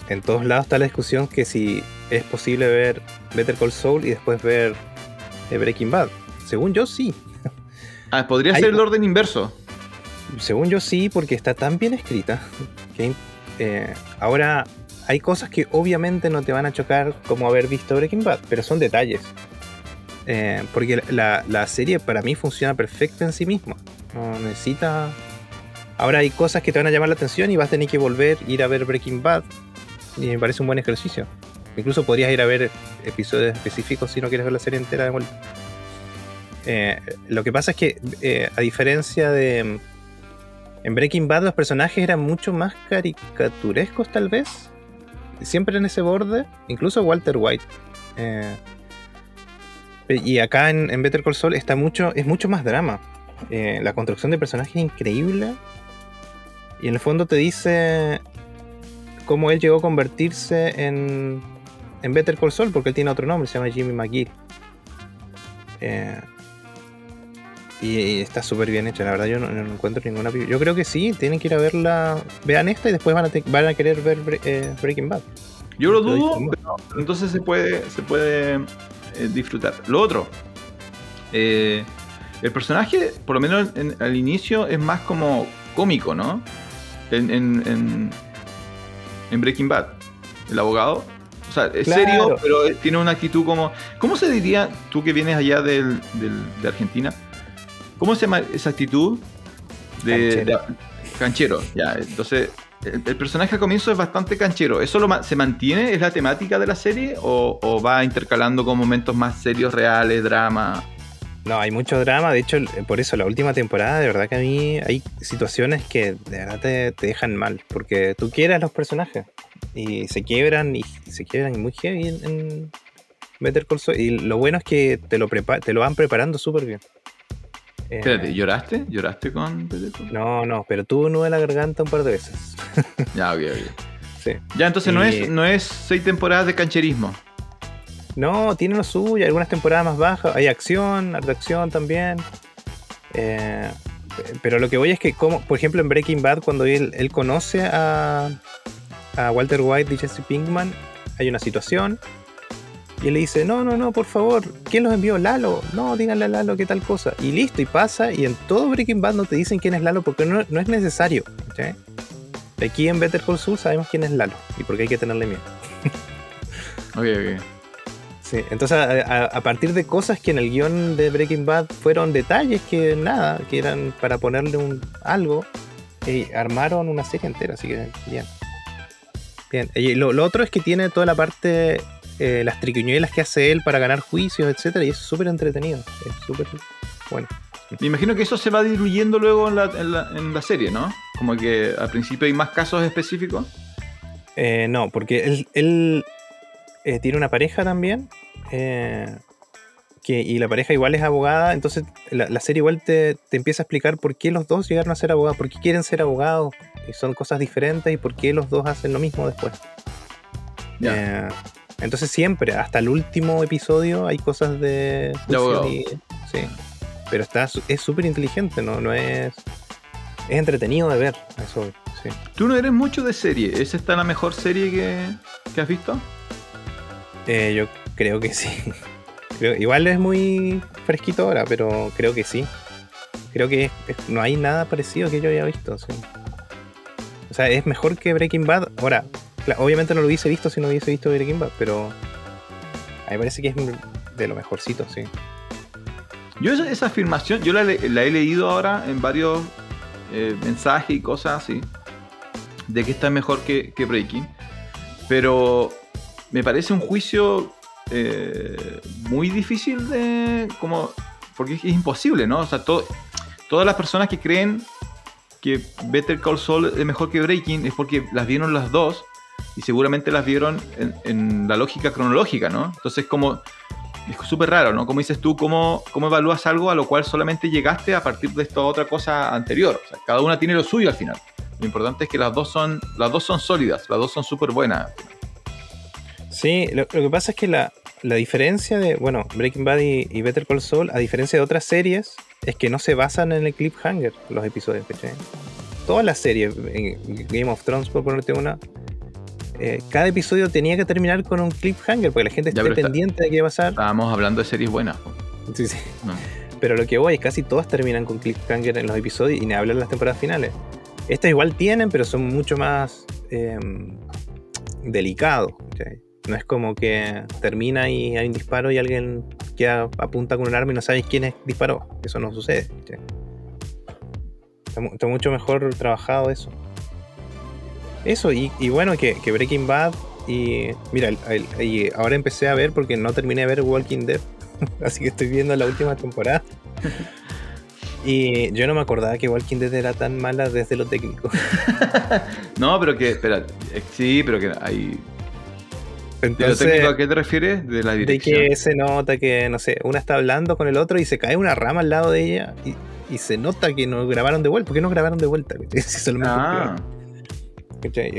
Speaker 1: En todos lados está la discusión que si es posible ver Better Call Saul y después ver eh, Breaking Bad. Según yo, sí.
Speaker 2: Ah, podría
Speaker 1: Hay-
Speaker 2: ser el orden inverso.
Speaker 1: Según yo sí, porque está tan bien escrita que eh, ahora hay cosas que obviamente no te van a chocar como haber visto Breaking Bad, pero son detalles. Eh, porque la, la serie para mí funciona perfecta en sí misma. No necesita. Ahora hay cosas que te van a llamar la atención y vas a tener que volver, ir a ver Breaking Bad. Y me parece un buen ejercicio. Incluso podrías ir a ver episodios específicos si no quieres ver la serie entera de vuelta. Eh, lo que pasa es que, eh, a diferencia de. En Breaking Bad los personajes eran mucho más caricaturescos tal vez. Siempre en ese borde. Incluso Walter White. Eh, y acá en, en Better Call Saul está mucho, es mucho más drama. La construcción de personajes es increíble. Y en el fondo te dice cómo él llegó a convertirse en, en Better Call Saul, porque él tiene otro nombre, se llama Jimmy McGill. Eh, y, y está súper bien hecha, la verdad yo no, no encuentro ninguna... Yo creo que sí, tienen que ir a verla, vean esta y después van a, te- van a querer ver eh, Breaking Bad.
Speaker 2: Yo lo dudo, pero entonces se puede, se puede eh, disfrutar. Lo otro, eh, el personaje, por lo menos en- al inicio, es más como cómico, ¿no? En, en- Breaking Bad, el abogado. O sea, es
Speaker 1: Claro.
Speaker 2: serio, pero tiene una actitud como... ¿Cómo se diría, tú que vienes allá del- del- de Argentina, cómo se llama esa actitud? De,
Speaker 1: Canchero.
Speaker 2: de- canchero, ya. Entonces, el, el personaje al comienzo es bastante canchero. ¿Eso lo se mantiene? ¿Es la temática de la serie? ¿O, o va intercalando con momentos más serios, reales, drama?
Speaker 1: No, hay mucho drama, de hecho, por eso la última temporada, de verdad que a mí hay situaciones que de verdad te, te dejan mal, porque tú quieres a los personajes y se quiebran y se quiebran muy heavy en, en Better Call Saul. Y lo bueno es que te lo, prepa- te lo van preparando súper bien. Eh,
Speaker 2: Espérate, ¿lloraste? ¿Lloraste con Saul?
Speaker 1: No, no, pero tuvo nudo en la garganta un par de veces.
Speaker 2: Ya, ok, ok.
Speaker 1: Sí.
Speaker 2: Ya, entonces no, es, no es seis temporadas de cancherismo.
Speaker 1: No, tiene lo suyo, algunas temporadas más bajas, hay acción, harta acción también. Eh, pero lo que voy es que, como, por ejemplo, en Breaking Bad, cuando él, él conoce a, a Walter White y Jesse Pinkman, hay una situación. Y él le dice, no, no, no, por favor, ¿quién los envió? Lalo. No, díganle a Lalo qué tal cosa. Y listo, y pasa. Y en todo Breaking Bad no te dicen quién es Lalo porque no, no es necesario. Aquí en Better Call Saul sabemos quién es Lalo y por qué hay que tenerle miedo.
Speaker 2: Ok, ok.
Speaker 1: Sí, entonces a, a- a partir de cosas que en el guion de Breaking Bad fueron detalles que nada, que eran para ponerle un algo, y armaron una serie entera, así que bien. Bien. Y lo, lo otro es que tiene toda la parte, eh, las triquiñuelas que hace él para ganar juicios, etcétera, y es súper entretenido. Es súper bueno.
Speaker 2: Me imagino que eso se va diluyendo luego en la, en la- en la serie, ¿no? Como que al principio hay más casos específicos.
Speaker 1: Eh, no, porque él, él, eh, tiene una pareja también. eh, que, y la pareja igual es abogada. Entonces la, la serie igual te, te empieza a explicar por qué los dos llegaron a ser abogados, por qué quieren ser abogados. Y son cosas diferentes y por qué los dos hacen lo mismo después.
Speaker 2: Ya.
Speaker 1: Entonces siempre, hasta el último episodio, hay cosas de
Speaker 2: abogado.
Speaker 1: y- sí. Pero está, es súper inteligente, ¿no? No es. Es entretenido de ver. Eso, sí.
Speaker 2: Tú no eres mucho de serie. ¿Es esta la mejor serie que, que has visto?
Speaker 1: Eh, yo creo que sí. Creo- igual es muy fresquito ahora, pero creo que sí. Creo que es- es- no hay nada parecido que yo haya visto. sí. O sea, es mejor que Breaking Bad. Ahora, obviamente no lo hubiese visto si no hubiese visto Bad, pero a mí me parece que es de lo mejorcito, sí.
Speaker 2: Yo esa, afirmación, yo la, he leído ahora en varios eh, mensajes y cosas así, de que esta es mejor que, que Breaking, pero me parece un juicio eh, muy difícil de, como, porque es, imposible, ¿no? O sea, to- todas las personas que creen que Better Call Saul es mejor que Breaking es porque las vieron las dos y seguramente las vieron en, la lógica cronológica, ¿no? Entonces como es súper raro, ¿no? Como dices tú, ¿cómo, ¿cómo evalúas algo a lo cual solamente llegaste a partir de esta otra cosa anterior? O sea, cada una tiene lo suyo al final. Lo importante es que las dos son, las dos son sólidas, las dos son súper buenas.
Speaker 1: Sí, lo, que pasa es que la, la diferencia de, bueno, Breaking Bad y, Better Call Saul, a diferencia de otras series, es que no se basan en el cliffhanger los episodios, ¿cachai? Todas las series, en Game of Thrones, por ponerte una, eh, cada episodio tenía que terminar con un cliffhanger, porque la gente
Speaker 2: Ya,
Speaker 1: esté
Speaker 2: pero está-
Speaker 1: pendiente de qué va a pasar.
Speaker 2: Estábamos hablando de series buenas.
Speaker 1: Sí, sí.
Speaker 2: ¿no?
Speaker 1: Pero lo que voy es casi todas terminan con cliffhanger en los episodios y ni hablar de las temporadas finales. Estas igual tienen, pero son mucho más eh, delicados. No es como que termina y hay un disparo y alguien queda apunta con un arma y no sabes quién es disparó. Eso no sucede. está mucho mejor trabajado eso. Eso, y, y bueno, que, que Breaking Bad y... Mira, el- el- y ahora empecé a ver porque no terminé de ver Walking Dead. Así que estoy viendo la última temporada. Y yo no me acordaba que Walking Dead era tan mala desde lo técnico.
Speaker 2: No, pero que, espera, eh, sí, pero que hay... ¿De lo
Speaker 1: Entonces,
Speaker 2: técnico a qué te refieres? De la
Speaker 1: de
Speaker 2: dirección.
Speaker 1: que se nota que, no sé, una está hablando con el otro y se cae una rama al lado de ella y, y se nota que no grabaron de vuelta. ¿Por qué no grabaron de vuelta? Mismo
Speaker 2: Ah,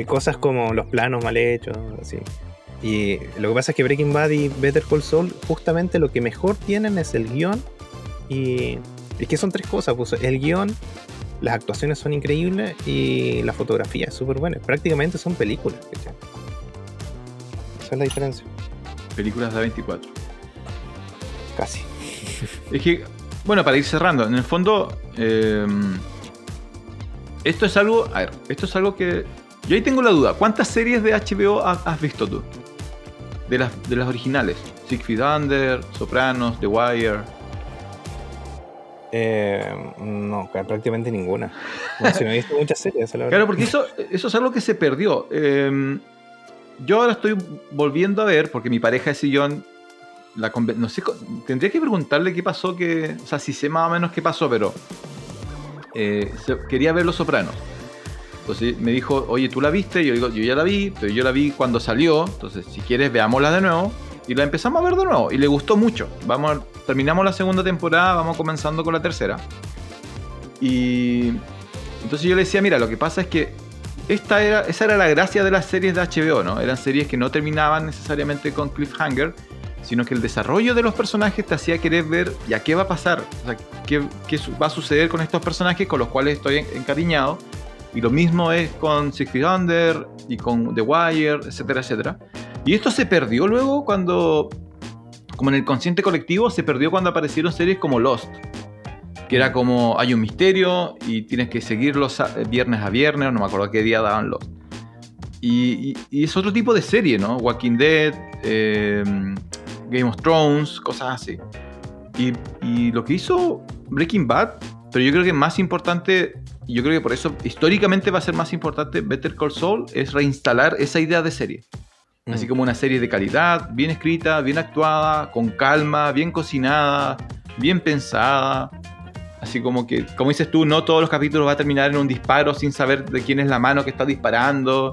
Speaker 1: Cosas como los planos mal hechos, así. Y lo que pasa es que Breaking Bad y Better Call Saul, justamente lo que mejor tienen es el guion. Y es que son tres cosas: pues, el guion, las actuaciones son increíbles y la fotografía es súper buena. Prácticamente son películas. ¿cachai? Esa es la diferencia.
Speaker 2: películas de 24.
Speaker 1: Casi.
Speaker 2: Es que, bueno, para ir cerrando, en el fondo, eh, esto es algo, a ver, esto es algo que, yo ahí tengo la duda, ¿cuántas series de HBO ha- has, visto tú? De las, de las originales, Six Feet Under, Sopranos, The Wire.
Speaker 1: Eh, no, prácticamente ninguna. No, si no he visto muchas series, la.
Speaker 2: Claro, porque eso, eso es algo que se perdió. Eh, yo ahora estoy volviendo a ver, porque mi pareja de sillón, la no sé, tendría que preguntarle qué pasó, que, o sea, si sé más o menos qué pasó, pero eh, se- quería ver Los Sopranos. Entonces me dijo, oye, ¿tú la viste? Yo digo, yo ya la vi, pero yo la vi cuando salió, entonces si quieres veámosla de nuevo. Y la empezamos a ver de nuevo y le gustó mucho. Vamos, terminamos la segunda temporada, vamos comenzando con la tercera. Y entonces yo le decía, mira, lo que pasa es que esta era, esa era la gracia de las series de HBO, ¿no? Eran series que no terminaban necesariamente con cliffhanger, sino que el desarrollo de los personajes te hacía querer ver ya qué va a pasar, o sea, qué, qué va a suceder con estos personajes con los cuales estoy en- encariñado. Y lo mismo es con Six Feet Under y con The Wire, etcétera, etcétera. Y esto se perdió luego cuando, como en el consciente colectivo, se perdió cuando aparecieron series como Lost. Que era como hay un misterio y tienes que seguirlo sa- viernes a viernes, no me acuerdo qué día daban Lost. Y es otro tipo de serie, ¿no? Walking Dead, eh, Game of Thrones, cosas así. Y, y lo que hizo Breaking Bad, pero yo creo que más importante, yo creo que por eso históricamente va a ser más importante Better Call Saul, es reinstalar esa idea de serie. Así
Speaker 1: Mm.
Speaker 2: como una serie de calidad, bien escrita, bien actuada, con calma, bien cocinada, bien pensada. Así como que, como dices tú, no todos los capítulos va a terminar en un disparo sin saber de quién es la mano que está disparando,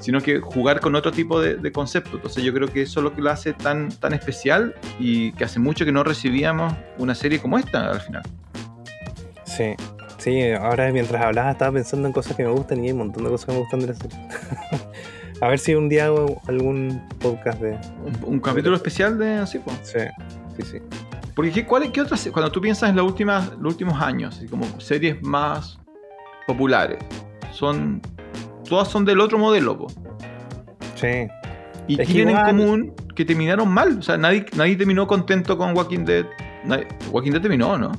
Speaker 2: sino que jugar con otro tipo de, de concepto. Entonces yo creo que eso es lo que lo hace tan, tan especial y que hace mucho que no recibíamos una serie como esta al final.
Speaker 1: Sí, sí, ahora mientras hablaba estaba pensando en cosas que me gustan y hay un montón de cosas que me gustan de la serie. A ver si un día hago algún podcast de.
Speaker 2: Un, un capítulo especial de así, pues.
Speaker 1: Sí, sí, sí.
Speaker 2: Porque ¿qué, cuál, qué otras, cuando tú piensas en las últimas, los últimos años, así como series más populares, son todas son del otro modelo, po.
Speaker 1: Sí.
Speaker 2: y
Speaker 1: Es
Speaker 2: tienen
Speaker 1: igual-
Speaker 2: en común que terminaron mal, o sea, nadie, nadie terminó contento con Walking Dead. Nadie- Walking Dead terminó, ¿no?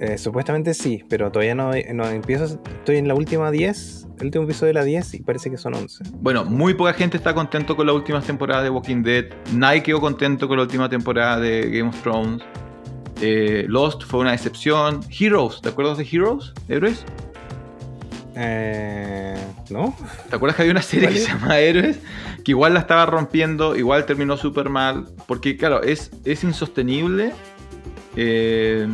Speaker 1: Eh, supuestamente sí, pero todavía no, no empiezo. Estoy en la última 10, el último episodio de la 10 y parece que son 11.
Speaker 2: Bueno, muy poca gente está contento con las últimas temporadas de Walking Dead. Nadie quedó contento con la última temporada de Game of Thrones. Eh, Lost fue una decepción. Heroes, ¿te acuerdas de Heroes? ¿Héroes?
Speaker 1: Eh, ¿No?
Speaker 2: ¿Te acuerdas que había una serie
Speaker 1: ¿Cuál
Speaker 2: que se llama Héroes? Que igual la estaba rompiendo, igual terminó súper mal. Porque, claro, es, es insostenible. Eh,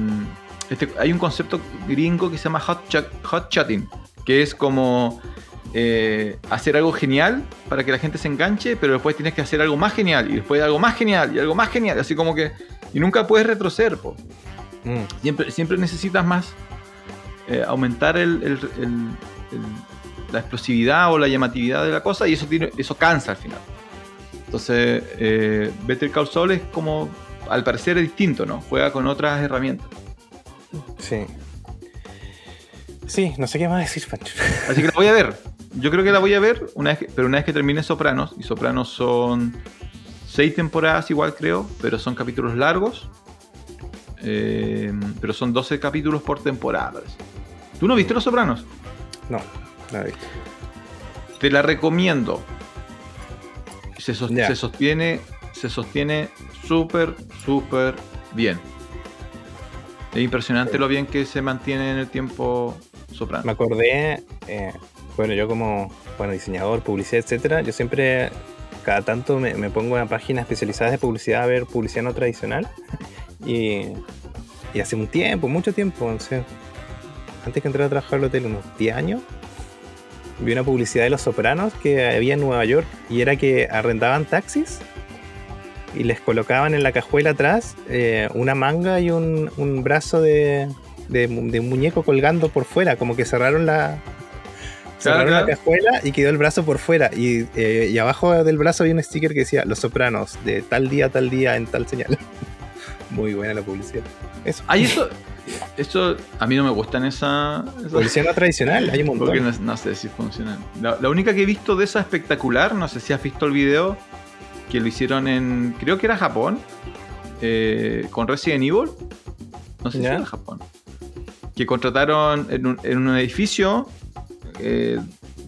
Speaker 2: este- hay un concepto gringo que se llama hot, chat- hot chatting, que es como eh, hacer algo genial para que la gente se enganche, pero después tienes que hacer algo más genial, y después algo más genial, y algo más genial, así como que. Y nunca puedes retroceder, po.
Speaker 1: Mm,
Speaker 2: Siempre, siempre necesitas más eh, aumentar el- el- el- el- la explosividad o la llamatividad de la cosa y eso, tiene, eso cansa al final. Entonces, eh, Better Call Saul es como, al parecer es distinto, ¿no? Juega con otras herramientas.
Speaker 1: Sí. Sí, no sé qué más decir, Pancho.
Speaker 2: Así que la voy a ver. Yo creo que la voy a ver, una vez que- pero una vez que termine Sopranos, y Sopranos son seis temporadas igual creo, pero son capítulos largos. Eh, pero son 12 capítulos por temporada, parece. ¿Tú no viste Los Sopranos?
Speaker 1: No, no he visto.
Speaker 2: Te la recomiendo. Se sostiene, se sostiene súper, súper bien. Es impresionante
Speaker 1: Sí.
Speaker 2: lo bien que se mantiene en el tiempo Soprano.
Speaker 1: Me acordé, eh, bueno, yo como bueno, diseñador, publicidad, etcétera, yo siempre, cada tanto me, me pongo en páginas especializadas de publicidad a ver publicidad no tradicional. Y, y hace un tiempo, mucho tiempo, antes que entrara a trabajar al hotel, unos 10 años, vi una publicidad de Los Sopranos que había en Nueva York y era que arrendaban taxis y les colocaban en la cajuela atrás eh, una manga y un, un brazo de, de, un muñeco colgando por fuera, como que cerraron la, cerraron
Speaker 2: claro.
Speaker 1: la cajuela y quedó el brazo por fuera. Y, eh, y abajo del brazo había un sticker que decía Los Sopranos, de tal día, tal día, en tal señal. Muy buena la publicidad. Eso.
Speaker 2: Ay, eso, eso a mí no me gustan esa, esa-
Speaker 1: Publicidad no tradicional, hay un montón.
Speaker 2: porque no, no sé si funcionan. La, la única que he visto de esa espectacular, no sé si has visto el video, que lo hicieron en, creo que era Japón, eh, con Resident Evil. No sé si era Japón. Que contrataron en un, en un edificio, eh,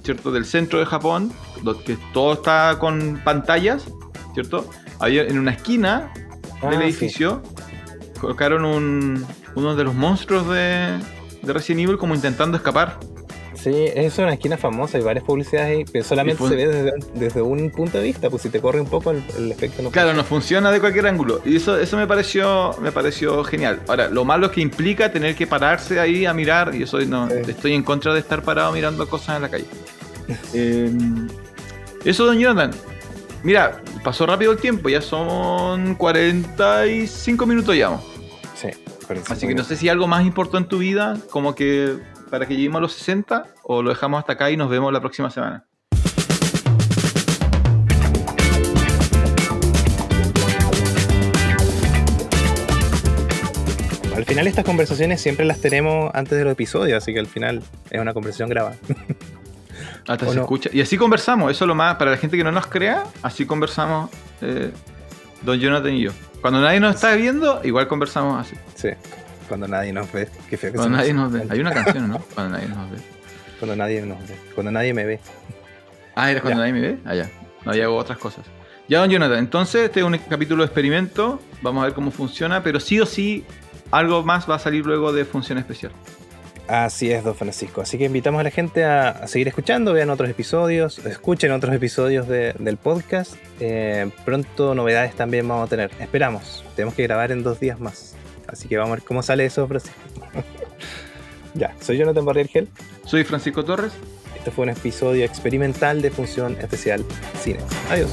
Speaker 2: ¿cierto? Del centro de Japón, que todo está con pantallas, ¿cierto? Había en una esquina
Speaker 1: Ah,
Speaker 2: del
Speaker 1: sí.
Speaker 2: edificio colocaron un, uno de los monstruos de, de Resident Evil como intentando escapar.
Speaker 1: Sí, es una esquina famosa, hay varias publicidades ahí, pero solamente se ve desde, desde un punto de vista, pues si te corre un poco el, el efecto no
Speaker 2: Claro, no funciona de cualquier ángulo. Y eso, eso me pareció me pareció genial. Ahora, lo malo es que implica tener que pararse ahí a mirar, y eso no,
Speaker 1: Sí.
Speaker 2: estoy en contra de estar parado mirando cosas en la calle. Eh, eso, don Jonathan. Mira, pasó rápido el tiempo, ya son 45 minutos ya.
Speaker 1: Sí,
Speaker 2: Así que no sé si algo más importó en tu vida, como que para que lleguemos a los 60, o lo dejamos hasta acá y nos vemos la próxima semana.
Speaker 1: Al final estas conversaciones siempre las tenemos antes de los episodios, así que al final es una conversación grabada.
Speaker 2: Hasta
Speaker 1: ¿O
Speaker 2: se
Speaker 1: no?
Speaker 2: escucha. Y así conversamos, eso es lo más, para la gente que no nos crea, así conversamos eh, Don Jonathan y yo. Cuando nadie nos está viendo, igual conversamos así.
Speaker 1: Sí, cuando nadie nos ve. Qué feo que
Speaker 2: Cuando nadie nos- ve. Hay una canción, ¿no? Cuando nadie nos ve.
Speaker 1: Cuando nadie nos ve. Cuando nadie me ve.
Speaker 2: Ah, ¿era cuando
Speaker 1: Ya.
Speaker 2: nadie me ve? Ah, ya. No, ya hago otras cosas. Ya, don Jonathan, entonces este es un capítulo de experimento. Vamos a ver cómo funciona, pero sí o sí algo más va a salir luego de función especial.
Speaker 1: Así es, don Francisco. Así que invitamos a la gente a, seguir escuchando, vean otros episodios, escuchen otros episodios del podcast. Eh, pronto novedades también vamos a tener. Esperamos. Tenemos que grabar en dos días más. Así que vamos a ver cómo sale eso, Francisco. ya, soy Jonathan Barrier
Speaker 2: Soy Francisco Torres.
Speaker 1: Este fue un episodio experimental de Función Especial Cine. Adiós.